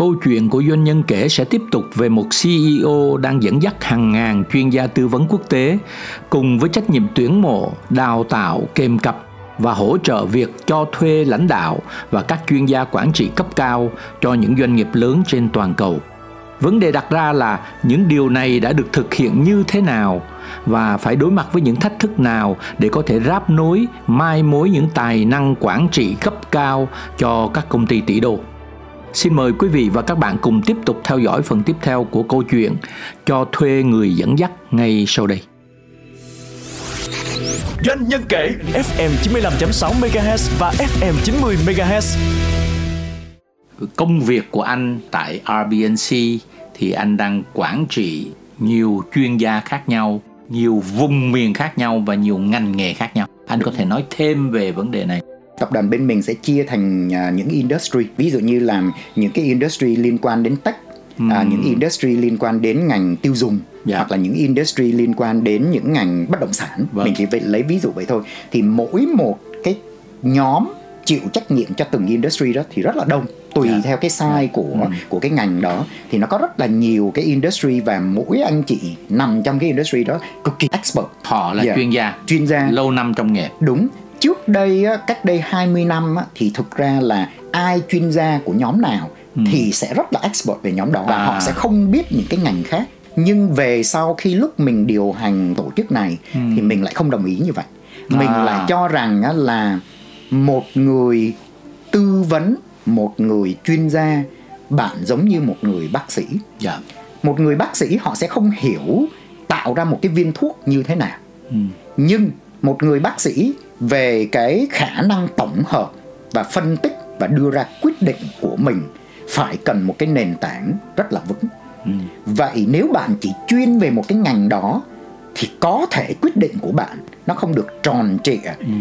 Câu chuyện của doanh nhân kể sẽ tiếp tục về một CEO đang dẫn dắt hàng ngàn chuyên gia tư vấn quốc tế cùng với trách nhiệm tuyển mộ, đào tạo, kèm cặp và hỗ trợ việc cho thuê lãnh đạo và các chuyên gia quản trị cấp cao cho những doanh nghiệp lớn trên toàn cầu. Vấn đề đặt ra là những điều này đã được thực hiện như thế nào và phải đối mặt với những thách thức nào để có thể ráp nối, mai mối những tài năng quản trị cấp cao cho các công ty tỷ đô. Xin mời quý vị và các bạn cùng tiếp tục theo dõi phần tiếp theo của câu chuyện cho thuê người dẫn dắt ngay sau đây. Doanh nhân kể FM 95.6 MHz và FM 90 MHz. Công việc của anh tại RBNC thì anh đang quản trị nhiều chuyên gia khác nhau, nhiều vùng miền khác nhau và nhiều ngành nghề khác nhau. Anh có thể nói thêm về vấn đề này tập đoàn bên mình sẽ chia thành uh, những industry ví dụ như là những cái industry liên quan đến tech uhm. à, những industry liên quan đến ngành tiêu dùng yeah. Dạ. hoặc là những industry liên quan đến những ngành bất động sản vâng. mình chỉ vậy lấy ví dụ vậy thôi thì mỗi một cái nhóm chịu trách nhiệm cho từng industry đó thì rất là đông tùy yeah. Dạ. theo cái size yeah. của mm. của cái ngành đó thì nó có rất là nhiều cái industry và mỗi anh chị nằm trong cái industry đó cực kỳ expert họ là yeah. Dạ. chuyên gia chuyên gia lâu năm trong nghề đúng trước đây cách đây 20 năm thì thực ra là ai chuyên gia của nhóm nào ừ. thì sẽ rất là expert về nhóm đó và à. họ sẽ không biết những cái ngành khác nhưng về sau khi lúc mình điều hành tổ chức này ừ. thì mình lại không đồng ý như vậy mình à. lại cho rằng là một người tư vấn một người chuyên gia bạn giống như một người bác sĩ yeah. Dạ. một người bác sĩ họ sẽ không hiểu tạo ra một cái viên thuốc như thế nào ừ. nhưng một người bác sĩ về cái khả năng tổng hợp và phân tích và đưa ra quyết định của mình phải cần một cái nền tảng rất là vững ừ. vậy nếu bạn chỉ chuyên về một cái ngành đó thì có thể quyết định của bạn nó không được tròn trịa ừ.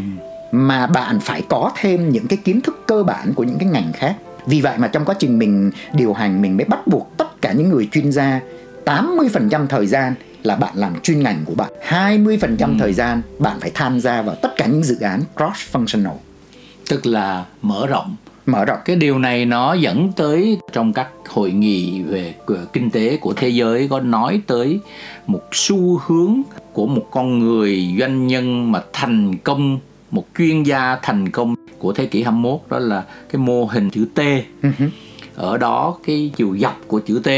mà bạn phải có thêm những cái kiến thức cơ bản của những cái ngành khác vì vậy mà trong quá trình mình điều hành mình mới bắt buộc tất cả những người chuyên gia 80% thời gian là bạn làm chuyên ngành của bạn 20% ừ. thời gian bạn phải tham gia vào tất cả những dự án cross functional tức là mở rộng mở rộng cái điều này nó dẫn tới trong các hội nghị về kinh tế của thế giới có nói tới một xu hướng của một con người doanh nhân mà thành công một chuyên gia thành công của thế kỷ 21 đó là cái mô hình chữ T. Uh-huh. Ở đó cái chiều dọc của chữ T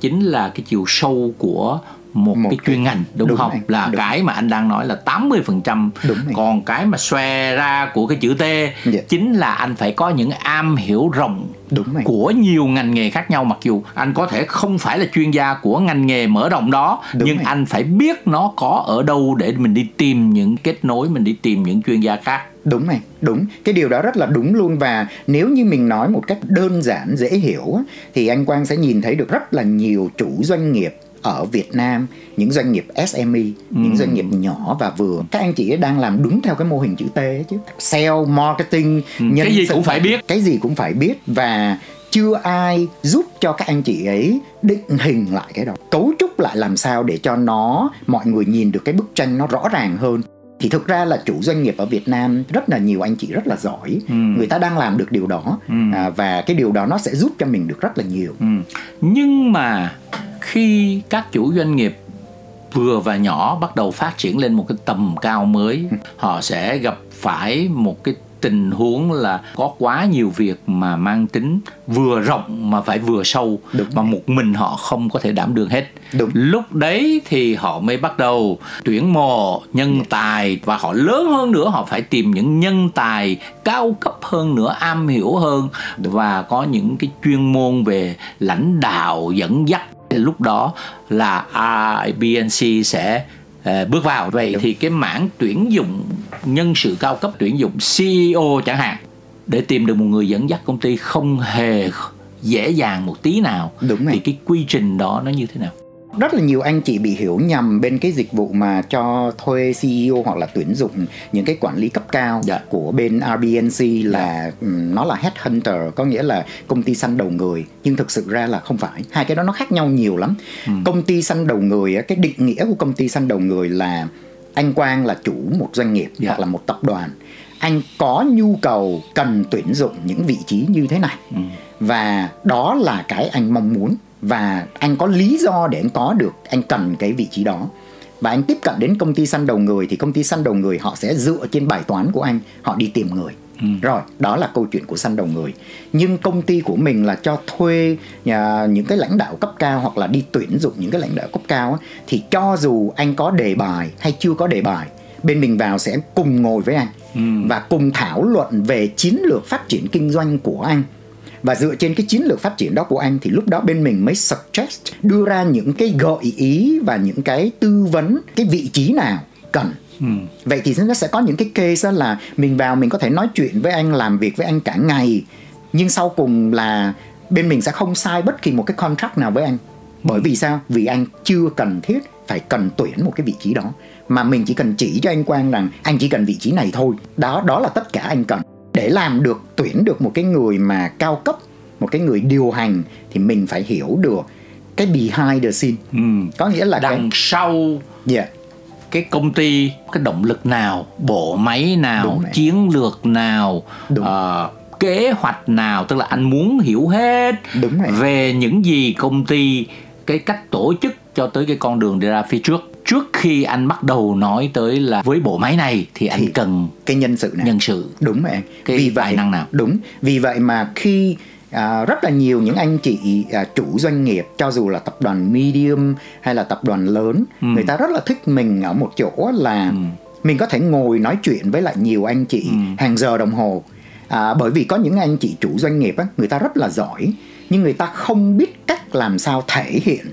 chính là cái chiều sâu của một, một cái chuyên ngành đúng, đúng không này, là đúng. cái mà anh đang nói là 80% phần trăm còn cái mà xòe ra của cái chữ T yeah. Dạ. chính là anh phải có những am hiểu rộng đúng này. của nhiều ngành nghề khác nhau mặc dù anh có thể không phải là chuyên gia của ngành nghề mở rộng đó đúng nhưng này. anh phải biết nó có ở đâu để mình đi tìm những kết nối mình đi tìm những chuyên gia khác đúng này đúng cái điều đó rất là đúng luôn và nếu như mình nói một cách đơn giản dễ hiểu thì anh quang sẽ nhìn thấy được rất là nhiều chủ doanh nghiệp ở Việt Nam những doanh nghiệp SME ừ. những doanh nghiệp nhỏ và vừa các anh chị đang làm đúng theo cái mô hình chữ T chứ sale marketing ừ. nhân cái gì cũng phải biết cái gì cũng phải biết và chưa ai giúp cho các anh chị ấy định hình lại cái đó cấu trúc lại làm sao để cho nó mọi người nhìn được cái bức tranh nó rõ ràng hơn thì thực ra là chủ doanh nghiệp ở Việt Nam rất là nhiều anh chị rất là giỏi ừ. người ta đang làm được điều đó ừ. à, và cái điều đó nó sẽ giúp cho mình được rất là nhiều ừ. nhưng mà khi các chủ doanh nghiệp vừa và nhỏ bắt đầu phát triển lên một cái tầm cao mới họ sẽ gặp phải một cái tình huống là có quá nhiều việc mà mang tính vừa rộng mà phải vừa sâu Đúng. mà một mình họ không có thể đảm đương hết Đúng. lúc đấy thì họ mới bắt đầu tuyển mộ nhân tài và họ lớn hơn nữa họ phải tìm những nhân tài cao cấp hơn nữa am hiểu hơn và có những cái chuyên môn về lãnh đạo dẫn dắt lúc đó là IBNC sẽ uh, bước vào. Vậy Đúng. thì cái mảng tuyển dụng nhân sự cao cấp tuyển dụng CEO chẳng hạn để tìm được một người dẫn dắt công ty không hề dễ dàng một tí nào Đúng thì cái quy trình đó nó như thế nào rất là nhiều anh chị bị hiểu nhầm bên cái dịch vụ mà cho thuê CEO hoặc là tuyển dụng những cái quản lý cấp cao Dạ. của bên RBNC là ừm, nó là headhunter có nghĩa là công ty săn đầu người. Nhưng thực sự ra là không phải. Hai cái đó nó khác nhau nhiều lắm. Công ty săn đầu người cái định nghĩa của công ty săn đầu người là anh Quang là chủ một doanh nghiệp Dạ. hoặc là một tập đoàn. Anh có nhu cầu cần tuyển dụng những vị trí như thế này. Và đó là cái anh mong muốn và anh có lý do để anh có được anh cần cái vị trí đó. Và anh tiếp cận đến công ty săn đầu người thì công ty săn đầu người họ sẽ dựa trên bài toán của anh họ đi tìm người. Rồi đó là câu chuyện của săn đầu người. Nhưng công ty của mình là cho thuê nhà, những cái lãnh đạo cấp cao hoặc là đi tuyển dụng những cái lãnh đạo cấp cao á, thì cho dù anh có đề bài hay chưa có đề bài bên mình vào sẽ cùng ngồi với anh và cùng thảo luận về chiến lược phát triển kinh doanh của anh và dựa trên cái chiến lược phát triển đó của anh thì lúc đó bên mình mới suggest đưa ra những cái gợi ý và những cái tư vấn cái vị trí nào cần. Vậy thì nó sẽ có những cái case là mình vào mình có thể nói chuyện với anh làm việc với anh cả ngày nhưng sau cùng là bên mình sẽ không sai bất kỳ một cái contract nào với anh. Bởi vì sao? Vì anh chưa cần thiết phải cần tuyển một cái vị trí đó. Mà mình chỉ cần chỉ cho anh Quang rằng anh chỉ cần vị trí này thôi. Đó đó là tất cả anh cần để làm được tuyển được một cái người mà cao cấp một cái người điều hành thì mình phải hiểu được cái behind the scene Ừ. có nghĩa là đằng sau cái yeah. cái công ty cái động lực nào bộ máy nào chiến lược nào Đúng. ờ, kế hoạch nào tức là anh muốn hiểu hết Đúng rồi. về những gì công ty cái cách tổ chức cho tới cái con đường đi ra phía trước trước khi anh bắt đầu nói tới là với bộ máy này thì anh Thì- cần cái nhân sự này. nhân sự. Đúng anh Cái vì vậy năng nào? đúng. Vì vậy mà khi à, rất là nhiều những anh chị à, chủ doanh nghiệp cho dù là tập đoàn medium hay là tập đoàn lớn Ừ. người ta rất là thích mình ở một chỗ là mình có thể ngồi nói chuyện với lại nhiều anh chị Ừ. hàng giờ đồng hồ. À, bởi vì có những anh chị chủ doanh nghiệp á, người ta rất là giỏi nhưng người ta không biết cách làm sao thể hiện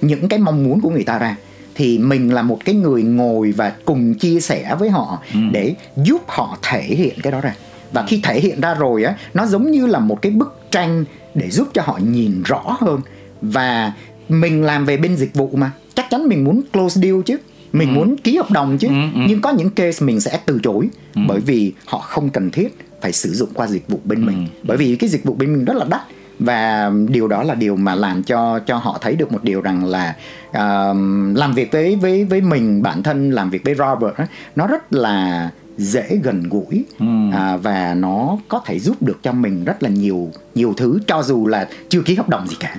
những cái mong muốn của người ta ra thì mình là một cái người ngồi và cùng chia sẻ với họ để giúp họ thể hiện cái đó ra. Và khi thể hiện ra rồi á nó giống như là một cái bức tranh để giúp cho họ nhìn rõ hơn. Và mình làm về bên dịch vụ mà. Chắc chắn mình muốn close deal chứ. Mình muốn ký hợp đồng chứ. Nhưng có những case mình sẽ từ chối bởi vì họ không cần thiết phải sử dụng qua dịch vụ bên mình. Bởi vì cái dịch vụ bên mình rất là đắt và điều đó là điều mà làm cho cho họ thấy được một điều rằng là à, làm việc với với với mình bản thân làm việc với Robert nó rất là dễ gần gũi à, và nó có thể giúp được cho mình rất là nhiều nhiều thứ cho dù là chưa ký hợp đồng gì cả.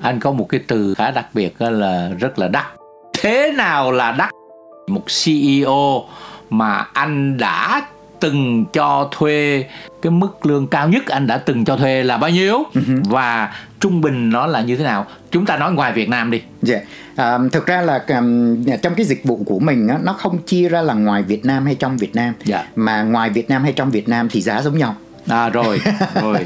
Anh có một cái từ khá đặc biệt là rất là đắt. Thế nào là đắt? Một CEO mà anh đã từng cho thuê cái mức lương cao nhất anh đã từng cho thuê là bao nhiêu? Và trung bình nó là như thế nào? Chúng ta nói ngoài Việt Nam đi. Dạ, à, thực ra là um, trong cái dịch vụ của mình á, nó không chia ra là ngoài Việt Nam hay trong Việt Nam, Dạ. mà ngoài Việt Nam hay trong Việt Nam thì giá giống nhau. À rồi rồi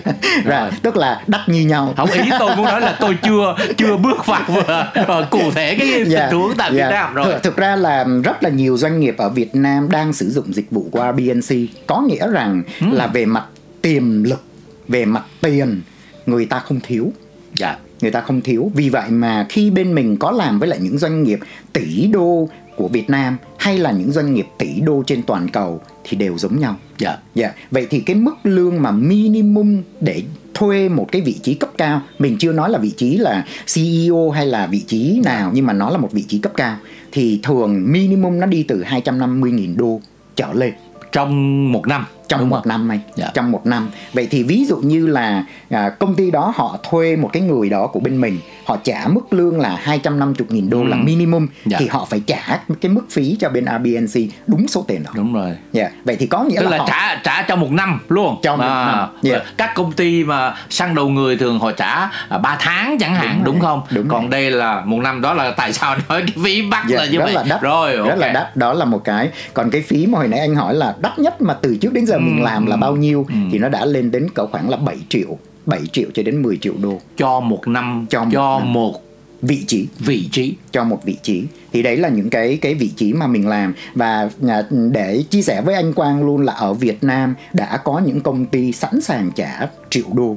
rồi tức là đắt như nhau. không ý tôi muốn nói là tôi chưa chưa bước vào ờ, cụ thể cái tình Dạ, huống tại dạ. Việt Nam rồi Thực, thực ra là rất là nhiều doanh nghiệp ở Việt Nam đang sử dụng dịch vụ của Airbnb có nghĩa rằng Ừ. là về mặt tiềm lực, về mặt tiền người ta không thiếu. dạ người ta không thiếu vì vậy mà khi bên mình có làm với lại những doanh nghiệp tỷ đô của Việt Nam hay là những doanh nghiệp tỷ đô trên toàn cầu thì đều giống nhau. Dạ. Dạ, vậy thì cái mức lương mà minimum để thuê một cái vị trí cấp cao, mình chưa nói là vị trí là CEO hay là vị trí nào nhưng mà nó là một vị trí cấp cao thì thường minimum nó đi từ 250.000 đô trở lên. Trong một năm trong đúng một không? năm này Dạ. trong một năm. Vậy thì ví dụ như là à, công ty đó họ thuê một cái người đó của bên mình họ trả mức lương là 250.000 đô là minimum Dạ. thì họ phải trả cái mức phí cho bên Airbnb đúng số tiền đó. Đúng rồi. Dạ. vậy thì có nghĩa tức là, là họ trả trả trong một năm luôn. Trong một năm, dạ. các công ty mà săn đầu người thường họ trả à, 3 tháng chẳng hạn Đúng đúng, rồi, không? Đúng còn rồi. đây là một năm đó là tại sao nói cái phí bắt Dạ, là như rất vậy? là đắt. Rồi rất là đắt. Đó là một cái. Còn cái phí mà hồi nãy anh hỏi là đắt nhất mà từ trước đến giờ mình làm là bao nhiêu thì nó đã lên đến cỡ khoảng là 7 triệu 7 triệu cho đến 10 triệu đô. Cho một năm Cho cho, một năm. một vị trí. vị trí. Cho một vị trí. Thì đấy là những cái cái vị trí mà mình làm. Và à, để chia sẻ với anh Quang luôn là ở Việt Nam đã có những công ty sẵn sàng trả triệu đô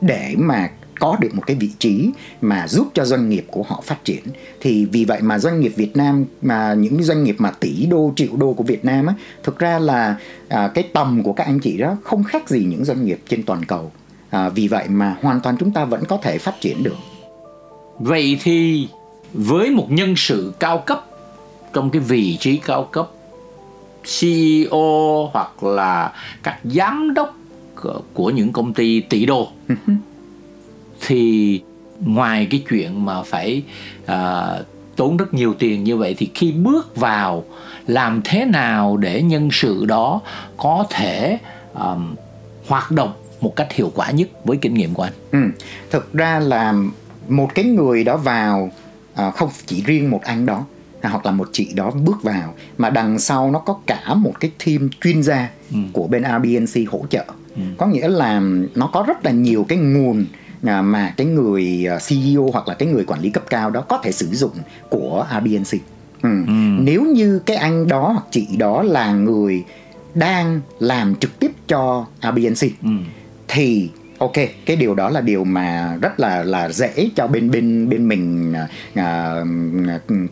để mà có được một cái vị trí mà giúp cho doanh nghiệp của họ phát triển. Thì vì vậy mà doanh nghiệp Việt Nam mà những doanh nghiệp mà tỷ đô triệu đô của Việt Nam á thực ra là à, cái tầm của các anh chị đó không khác gì những doanh nghiệp trên toàn cầu. À, vì vậy mà hoàn toàn chúng ta vẫn có thể phát triển được. Vậy thì với một nhân sự cao cấp trong cái vị trí cao cấp CEO hoặc là các giám đốc của những công ty tỷ đô thì ngoài cái chuyện mà phải uh, tốn rất nhiều tiền như vậy thì khi bước vào làm thế nào để nhân sự đó có thể um, hoạt động một cách hiệu quả nhất với kinh nghiệm của anh? Ừ, thực ra là một cái người đó vào uh, không chỉ riêng một anh đó hoặc là một chị đó bước vào mà đằng sau nó có cả một cái team chuyên gia ừ. của bên RBNC hỗ trợ ừ. có nghĩa là nó có rất là nhiều cái nguồn à, mà cái người à, CEO hoặc là cái người quản lý cấp cao đó có thể sử dụng của RBNC ừ. Ừ. nếu như cái anh đó hoặc chị đó là người đang làm trực tiếp cho RBNC ừ. thì ok cái điều đó là điều mà rất là là dễ cho bên bên bên mình à,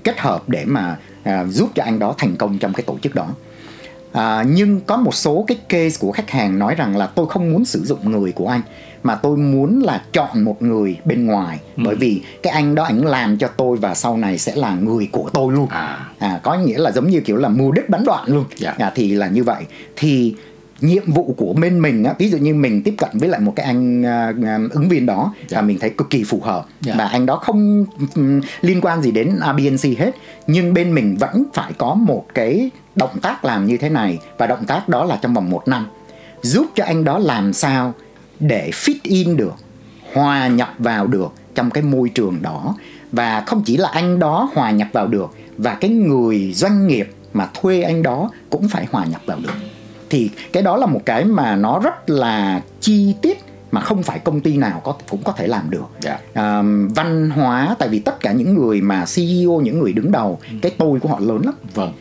kết hợp để mà à, giúp cho anh đó thành công trong cái tổ chức đó à, nhưng có một số cái case của khách hàng nói rằng là tôi không muốn sử dụng người của anh mà tôi muốn là chọn một người bên ngoài ừ. bởi vì cái anh đó ảnh làm cho tôi và sau này sẽ là người của tôi luôn à, à có nghĩa là giống như kiểu là mưu đích bắn đoạn luôn yeah. Dạ. à, thì là như vậy thì nhiệm vụ của bên mình á ví dụ như mình tiếp cận với lại một cái anh uh, ứng viên đó yeah. và dạ. mình thấy cực kỳ phù hợp yeah. Dạ. và anh đó không um, liên quan gì đến RBNC hết nhưng bên mình vẫn phải có một cái động tác làm như thế này và động tác đó là trong vòng một năm giúp cho anh đó làm sao để fit in được hòa nhập vào được trong cái môi trường đó và không chỉ là anh đó hòa nhập vào được và cái người doanh nghiệp mà thuê anh đó cũng phải hòa nhập vào được thì cái đó là một cái mà nó rất là chi tiết mà không phải công ty nào có cũng có thể làm được yeah. Dạ. à, văn hóa tại vì tất cả những người mà CEO những người đứng đầu ừ. cái tôi của họ lớn lắm vâng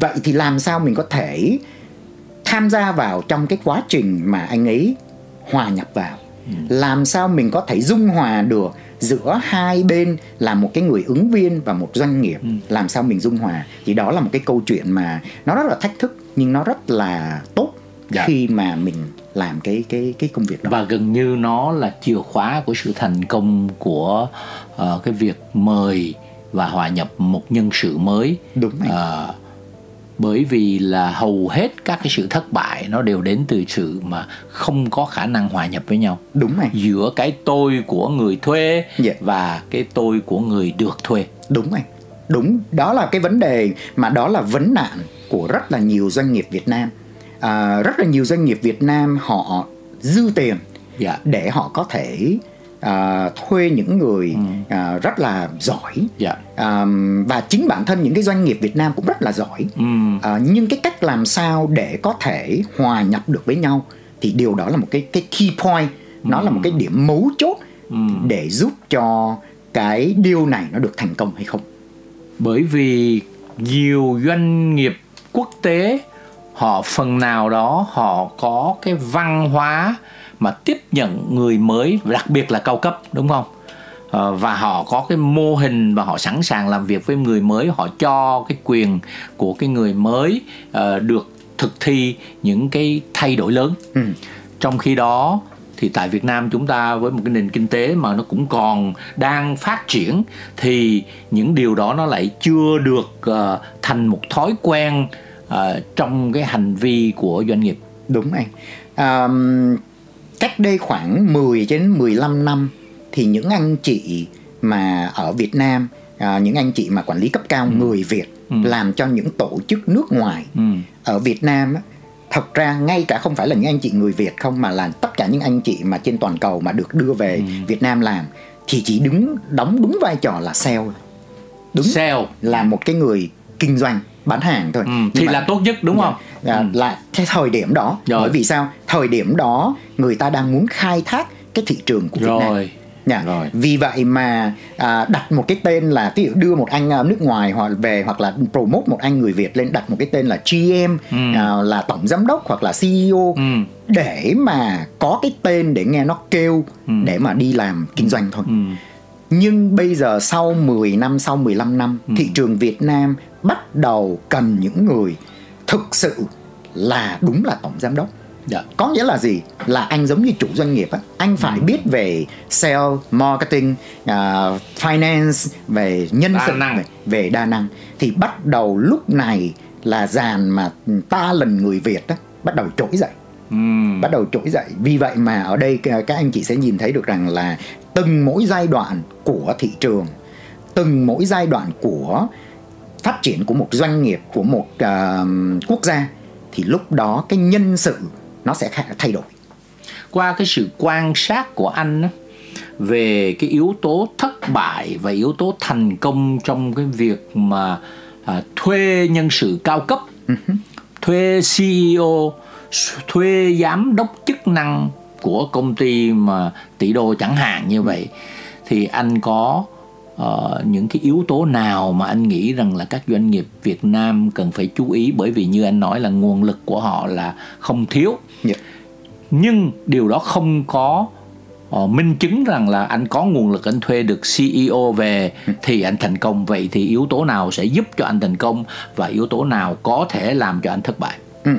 vậy thì làm sao mình có thể tham gia vào trong cái quá trình mà anh ấy hòa nhập vào làm sao mình có thể dung hòa được giữa hai bên là một cái người ứng viên và một doanh nghiệp ừ. làm sao mình dung hòa thì đó là một cái câu chuyện mà nó rất là thách thức nhưng nó rất là tốt dạ. khi mà mình làm cái cái cái công việc đó và gần như nó là chìa khóa của sự thành công của uh, cái việc mời và hòa nhập một nhân sự mới đúng. Uh, bởi vì là hầu hết các cái sự thất bại nó đều đến từ sự mà không có khả năng hòa nhập với nhau đúng rồi giữa cái tôi của người thuê yeah. Dạ. và cái tôi của người được thuê đúng rồi đúng đó là cái vấn đề mà đó là vấn nạn của rất là nhiều doanh nghiệp Việt Nam à, rất là nhiều doanh nghiệp Việt Nam họ dư tiền yeah. Dạ. để họ có thể à, thuê những người ừ. à, rất là giỏi yeah. Dạ. à, và chính bản thân những cái doanh nghiệp Việt Nam cũng rất là giỏi ừ. à, nhưng cái cách làm sao để có thể hòa nhập được với nhau thì điều đó là một cái cái key point ừ. nó là một cái điểm mấu chốt ừ. để giúp cho cái điều này nó được thành công hay không bởi vì nhiều doanh nghiệp quốc tế họ phần nào đó họ có cái văn hóa mà tiếp nhận người mới đặc biệt là cao cấp đúng không ờ, và họ có cái mô hình và họ sẵn sàng làm việc với người mới họ cho cái quyền của cái người mới ờ, được thực thi những cái thay đổi lớn ừ. trong khi đó thì tại Việt Nam chúng ta với một cái nền kinh tế mà nó cũng còn đang phát triển thì những điều đó nó lại chưa được uh, thành một thói quen uh, trong cái hành vi của doanh nghiệp. Đúng anh. Um, cách đây khoảng 10 đến 15 năm thì những anh chị mà ở Việt Nam à, những anh chị mà quản lý cấp cao ừ. người Việt ừ. làm cho những tổ chức nước ngoài ừ. ở Việt Nam thật ra ngay cả không phải là những anh chị người Việt không mà là tất cả những anh chị mà trên toàn cầu mà được đưa về ừ. Việt Nam làm thì chỉ đứng đóng đúng vai trò là sale đúng sale là một cái người kinh doanh bán hàng thôi ừ, thì mà, là tốt nhất đúng không là, ừ. là cái thời điểm đó Rồi. bởi vì sao thời điểm đó người ta đang muốn khai thác cái thị trường của Việt Nam Dạ. Rồi. Vì vậy mà à, đặt một cái tên là ví dụ đưa một anh à, nước ngoài hoặc về hoặc là promote một anh người Việt lên đặt một cái tên là GM Ừ. à, là tổng giám đốc hoặc là CEO Ừ. để mà có cái tên để nghe nó kêu để mà đi làm kinh doanh thôi. Ừ. Nhưng bây giờ sau 10 năm, sau 15 năm, Ừ. thị trường Việt Nam bắt đầu cần những người thực sự là đúng là tổng giám đốc. Dạ. Có nghĩa là gì? Là anh giống như chủ doanh nghiệp á, anh phải Ừ. biết về sale, marketing, à, finance, về nhân sự, về, về đa năng. Thì bắt đầu lúc này là dàn mà ta lần người Việt á, bắt đầu trỗi dậy Ừ. bắt đầu trỗi dậy vì vậy mà ở đây các anh chị sẽ nhìn thấy được rằng là từng mỗi giai đoạn của thị trường từng mỗi giai đoạn của phát triển của một doanh nghiệp của một à, quốc gia thì lúc đó cái nhân sự nó sẽ thay đổi. Qua cái sự quan sát của anh á, về cái yếu tố thất bại và yếu tố thành công trong cái việc mà à, thuê nhân sự cao cấp thuê CEO thuê giám đốc chức năng của công ty mà tỷ đô chẳng hạn như vậy thì anh có ờ, những cái yếu tố nào mà anh nghĩ rằng là các doanh nghiệp Việt Nam cần phải chú ý? Bởi vì như anh nói là nguồn lực của họ là không thiếu. Dạ. nhưng điều đó không có ờ, minh chứng rằng là anh có nguồn lực anh thuê được CEO về thì anh thành công. Vậy thì yếu tố nào sẽ giúp cho anh thành công và yếu tố nào có thể làm cho anh thất bại? Ừ.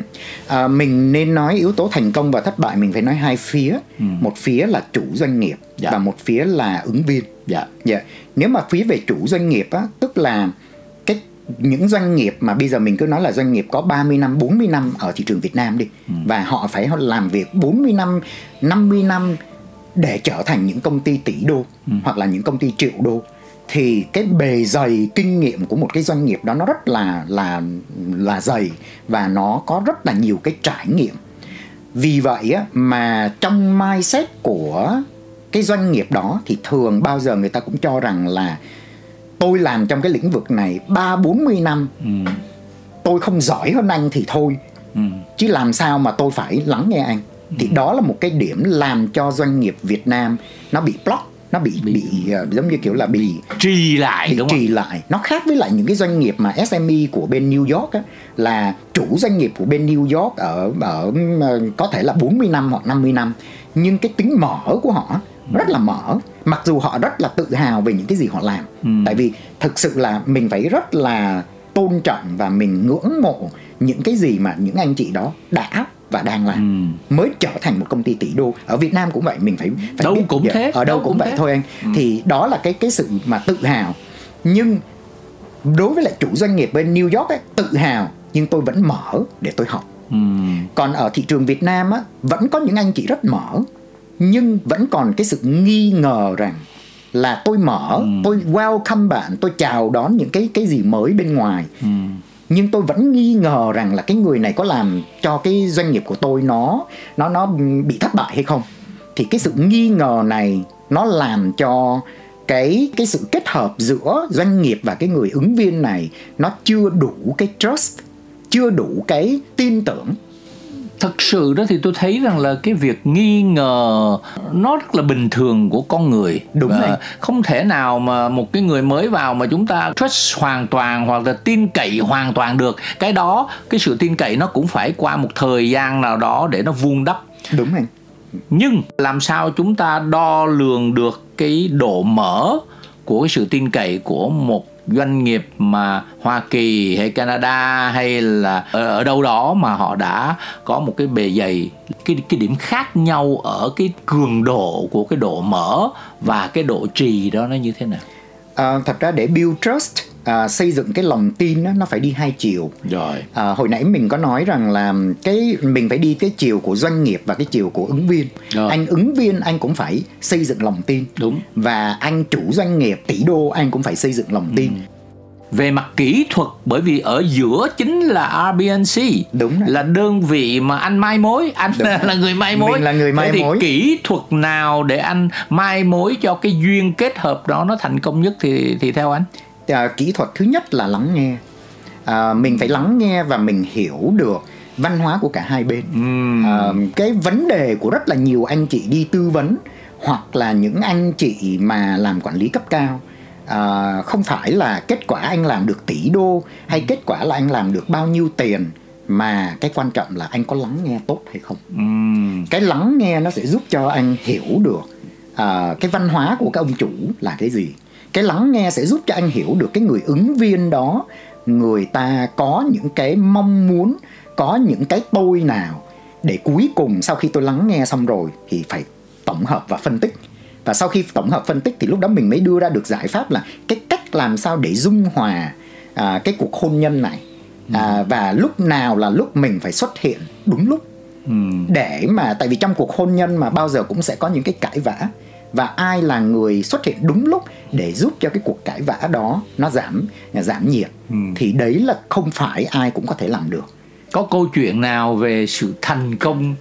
À, mình nên nói yếu tố thành công và thất bại mình phải nói hai phía. Một phía là chủ doanh nghiệp Dạ. và một phía là ứng viên dạ. Dạ. Nếu mà phía về chủ doanh nghiệp á, tức là cái những doanh nghiệp mà bây giờ mình cứ nói là doanh nghiệp có 30 năm, 40 năm ở thị trường Việt Nam đi và họ phải làm việc 40 năm, 50 năm để trở thành những công ty tỷ đô hoặc là những công ty triệu đô thì cái bề dày kinh nghiệm của một cái doanh nghiệp đó nó rất là là là dày và nó có rất là nhiều cái trải nghiệm. Vì vậy á, mà trong mindset của cái doanh nghiệp đó thì thường bao giờ người ta cũng cho rằng là tôi làm trong cái lĩnh vực này ba bốn mươi năm. Ừ. tôi không giỏi hơn anh thì thôi. Ừ. chứ làm sao mà tôi phải lắng nghe anh? Thì đó là một cái điểm làm cho doanh nghiệp Việt Nam nó bị block nó bị bị, ờ, giống như kiểu là bị trì lại bị đúng không? trì lại. Nó khác với lại những cái doanh nghiệp mà SME của bên New York á, là chủ doanh nghiệp của bên New York ở ở ờ, có thể là 40 năm hoặc 50 năm. Nhưng cái tính mở của họ rất là mở. Mặc dù họ rất là tự hào về những cái gì họ làm. Ừ. tại vì thực sự là mình phải rất là tôn trọng và mình ngưỡng mộ những cái gì mà những anh chị đó đã và đang làm. Ừ. mới trở thành một công ty tỷ đô. Ở Việt Nam cũng vậy mình phải phải Đâu biết cũng dạ, thế, ở đâu, đâu cũng, cũng vậy thế. thôi anh. Thì đó là cái cái sự mà tự hào. Nhưng đối với lại chủ doanh nghiệp bên New York ấy, tự hào nhưng tôi vẫn mở để tôi học. Ừ. còn ở thị trường Việt Nam á vẫn có những anh chị rất mở nhưng vẫn còn cái sự nghi ngờ rằng là tôi mở tôi welcome bạn tôi chào đón những cái cái gì mới bên ngoài. Ừ. nhưng tôi vẫn nghi ngờ rằng là cái người này có làm cho cái doanh nghiệp của tôi nó nó nó bị thất bại hay không. Thì cái sự nghi ngờ này nó làm cho cái cái sự kết hợp giữa doanh nghiệp và cái người ứng viên này nó chưa đủ cái trust chưa đủ cái tin tưởng thật sự đó thì tôi thấy rằng là cái việc nghi ngờ nó rất là bình thường của con người. Đúng Và rồi. không thể nào mà một cái người mới vào mà chúng ta trust hoàn toàn hoặc là tin cậy hoàn toàn được. Cái đó cái sự tin cậy nó cũng phải qua một thời gian nào đó để nó vun đắp. Đúng anh nhưng làm sao chúng ta đo lường được cái độ mở của cái sự tin cậy của một doanh nghiệp mà Hoa Kỳ hay Canada hay là ở, ở đâu đó mà họ đã có một cái bề dày cái cái điểm khác nhau ở cái cường độ của cái độ mở và cái độ trì đó nó như thế nào? À, thật ra để build trust à, xây dựng cái lòng tin á, nó phải đi hai chiều rồi À, hồi nãy mình có nói rằng là cái mình phải đi cái chiều của doanh nghiệp và cái chiều của ứng viên. Rồi. Anh ứng viên anh cũng phải xây dựng lòng tin. Đúng. Và anh chủ doanh nghiệp tỷ đô anh cũng phải xây dựng lòng tin. Về mặt kỹ thuật bởi vì ở giữa chính là RBNC Đúng rồi. là đơn vị mà anh mai mối anh Đúng là, là người mai mối Mình là người mai Thế thì mối. kỹ thuật nào để anh mai mối cho cái duyên kết hợp đó nó thành công nhất thì thì theo anh À, kỹ thuật thứ nhất là lắng nghe. À, mình phải lắng nghe và mình hiểu được văn hóa của cả hai bên. Ừm. À, cái vấn đề của rất là nhiều anh chị đi tư vấn hoặc là những anh chị mà làm quản lý cấp cao à, không phải là kết quả anh làm được tỷ đô hay kết quả là anh làm được bao nhiêu tiền mà cái quan trọng là anh có lắng nghe tốt hay không. Ừm. cái lắng nghe nó sẽ giúp cho anh hiểu được à, cái văn hóa của các ông chủ là cái gì. Cái lắng nghe sẽ giúp cho anh hiểu được cái người ứng viên đó người ta có những cái mong muốn có những cái tôi nào để cuối cùng sau khi tôi lắng nghe xong rồi thì phải tổng hợp và phân tích và sau khi tổng hợp phân tích thì lúc đó mình mới đưa ra được giải pháp là cái cách làm sao để dung hòa à, cái cuộc hôn nhân này. À, và lúc nào là lúc mình phải xuất hiện đúng lúc. Ừm. để mà tại vì trong cuộc hôn nhân mà bao giờ cũng sẽ có những cái cãi vã. Và ai là người xuất hiện đúng lúc để giúp cho cái cuộc cãi vã đó nó giảm giảm nhiệt thì đấy là không phải ai cũng có thể làm được. Có câu chuyện nào về sự thành công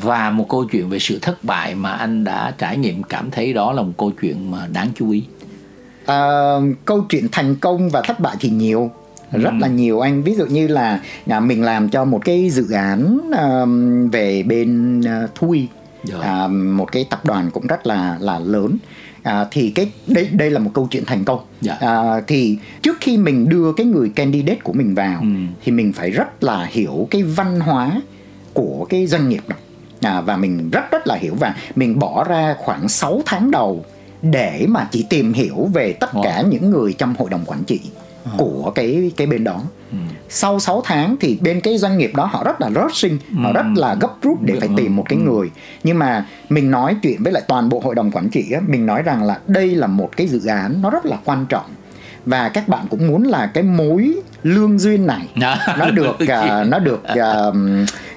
và một câu chuyện về sự thất bại mà anh đã trải nghiệm cảm thấy đó là một câu chuyện mà đáng chú ý. Ờ, câu chuyện thành công và thất bại thì nhiều rất là nhiều anh. Ví dụ như là à, mình làm cho một cái dự án ờm, về bên uh, Thui Rồi. à, một cái tập đoàn cũng rất là là lớn. À, thì cái đây đây là một câu chuyện thành công. Dạ. à, thì trước khi mình đưa cái người candidate của mình vào thì mình phải rất là hiểu cái văn hóa của cái doanh nghiệp đó à, và mình rất rất là hiểu và mình bỏ ra khoảng 6 tháng đầu để mà chỉ tìm hiểu về tất cả những người trong hội đồng quản trị của cái cái bên đó. Sau 6 tháng thì bên cái doanh nghiệp đó họ rất là rushing, họ rất là gấp rút để phải tìm một cái người. Nhưng mà mình nói chuyện với lại toàn bộ hội đồng quản trị á, mình nói rằng là đây là một cái dự án nó rất là quan trọng và các bạn cũng muốn là cái mối lương duyên này nó được à, nó được à,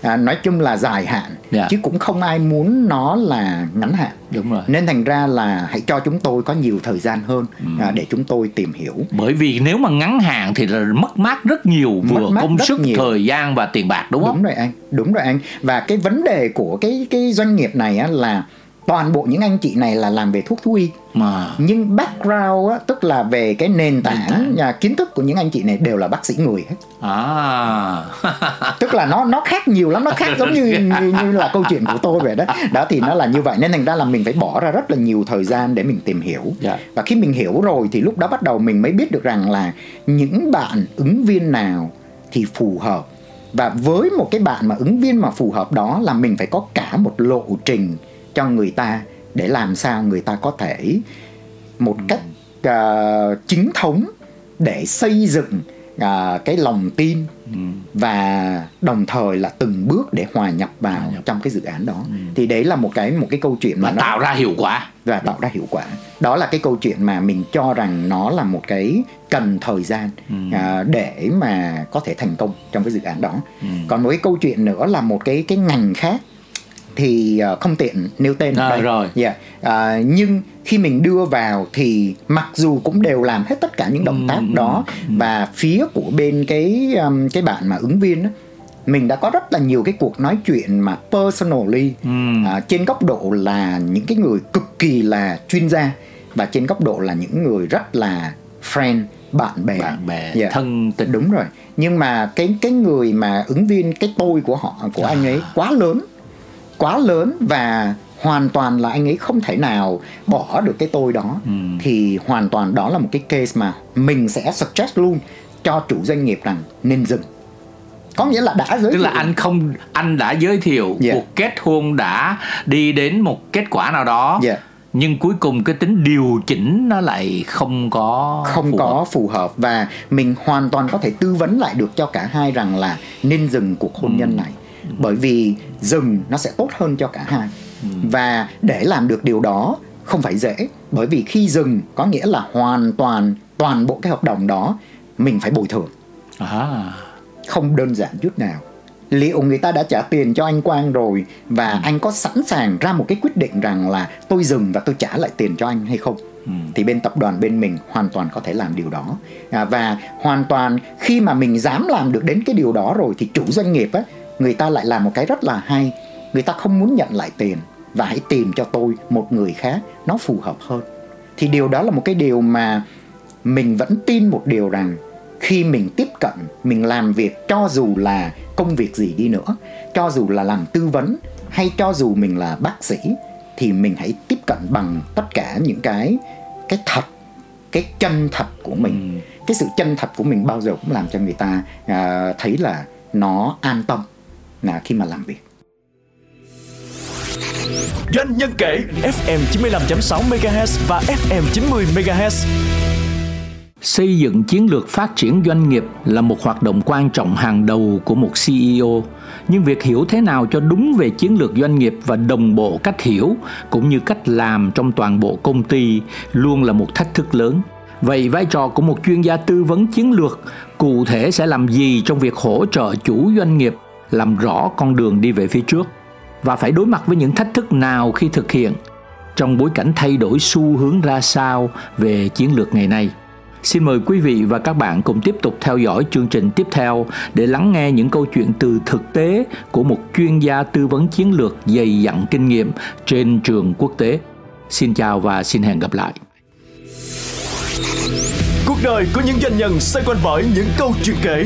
à, nói chung là dài hạn Dạ. chứ cũng không ai muốn nó là ngắn hạn. Đúng rồi. Nên thành ra là hãy cho chúng tôi có nhiều thời gian hơn à, để chúng tôi tìm hiểu. Bởi vì nếu mà ngắn hạn thì là mất mát rất nhiều Mất vừa công sức nhiều. thời gian và tiền bạc đúng không? Đúng rồi anh đúng rồi anh. Và cái vấn đề của cái cái doanh nghiệp này á, là toàn bộ những anh chị này là làm về thuốc thú y. Mà nhưng background á, tức là về cái nền tảng, tảng. và kiến thức của những anh chị này đều là bác sĩ người hết. À. Tức là nó nó khác nhiều lắm nó khác giống như, như như là câu chuyện của tôi vậy đó. Đó thì nó là như vậy nên thành ra là mình phải bỏ ra rất là nhiều thời gian để mình tìm hiểu. Dạ. và khi mình hiểu rồi thì lúc đó bắt đầu mình mới biết được rằng là những bạn ứng viên nào thì phù hợp. Và với một cái bạn mà ứng viên mà phù hợp đó là mình phải có cả một lộ trình cho người ta để làm sao người ta có thể một cách à, chính thống để xây dựng à, cái lòng tin và đồng thời là từng bước để hòa nhập vào trong cái dự án đó. Thì đấy là một cái một cái câu chuyện mà và nó tạo ra hiệu quả. Và tạo ra hiệu quả. Đó là cái câu chuyện mà mình cho rằng nó là một cái cần thời gian à, để mà có thể thành công trong cái dự án đó. Còn một cái câu chuyện nữa là một cái cái ngành khác thì à, không tiện nêu tên À, đây. rồi. Dạ. À, nhưng khi mình đưa vào thì mặc dù cũng đều làm hết tất cả những động tác đó và phía của bên cái um, cái bạn mà ứng viên á, mình đã có rất là nhiều cái cuộc nói chuyện mà personally à, trên góc độ là những cái người cực kỳ là chuyên gia và trên góc độ là những người rất là friend bạn bè bạn bè Dạ. thân tình đúng rồi nhưng mà cái cái người mà ứng viên cái tôi của họ của anh ấy quá lớn quá lớn và hoàn toàn là anh ấy không thể nào bỏ được cái tôi đó thì hoàn toàn đó là một cái case mà mình sẽ suggest luôn cho chủ doanh nghiệp rằng nên dừng có nghĩa là đã giới tức là anh không anh đã giới thiệu Dạ. cuộc kết hôn đã đi đến một kết quả nào đó Dạ. nhưng cuối cùng cái tính điều chỉnh nó lại không có không phù có hợp. phù hợp và mình hoàn toàn có thể tư vấn lại được cho cả hai rằng là nên dừng cuộc hôn nhân này bởi vì dừng nó sẽ tốt hơn cho cả hai. Và để làm được điều đó không phải dễ. Bởi vì khi dừng có nghĩa là hoàn toàn toàn bộ cái hợp đồng đó mình phải bồi thường. À, không đơn giản chút nào. Liệu người ta đã trả tiền cho anh Quang rồi và anh có sẵn sàng ra một cái quyết định rằng là tôi dừng và tôi trả lại tiền cho anh hay không? Thì bên tập đoàn bên mình hoàn toàn có thể làm điều đó. À, và hoàn toàn khi mà mình dám làm được đến cái điều đó rồi thì chủ doanh nghiệp á người ta lại làm một cái rất là hay. Người ta không muốn nhận lại tiền và hãy tìm cho tôi một người khác nó phù hợp hơn. Thì điều đó là một cái điều mà mình vẫn tin một điều rằng khi mình tiếp cận mình làm việc cho dù là công việc gì đi nữa cho dù là làm tư vấn hay cho dù mình là bác sĩ thì mình hãy tiếp cận bằng tất cả những cái cái thật cái chân thật của mình. Ừ. cái sự chân thật của mình bao giờ cũng làm cho người ta uh, thấy là nó an tâm là khi mà làm việc Doanh nhân kể FM 95.6 MHz và FM 90 MHz. Xây dựng chiến lược phát triển doanh nghiệp là một hoạt động quan trọng hàng đầu của một CEO, nhưng việc hiểu thế nào cho đúng về chiến lược doanh nghiệp và đồng bộ cách hiểu cũng như cách làm trong toàn bộ công ty luôn là một thách thức lớn. Vậy vai trò của một chuyên gia tư vấn chiến lược cụ thể sẽ làm gì trong việc hỗ trợ chủ doanh nghiệp làm rõ con đường đi về phía trước và phải đối mặt với những thách thức nào khi thực hiện trong bối cảnh thay đổi xu hướng ra sao về chiến lược ngày nay. Xin mời quý vị và các bạn cùng tiếp tục theo dõi chương trình tiếp theo để lắng nghe những câu chuyện từ thực tế của một chuyên gia tư vấn chiến lược dày dặn kinh nghiệm trên trường quốc tế. Xin chào và xin hẹn gặp lại. Cuộc đời của những doanh nhân xoay quanh bởi những câu chuyện kể,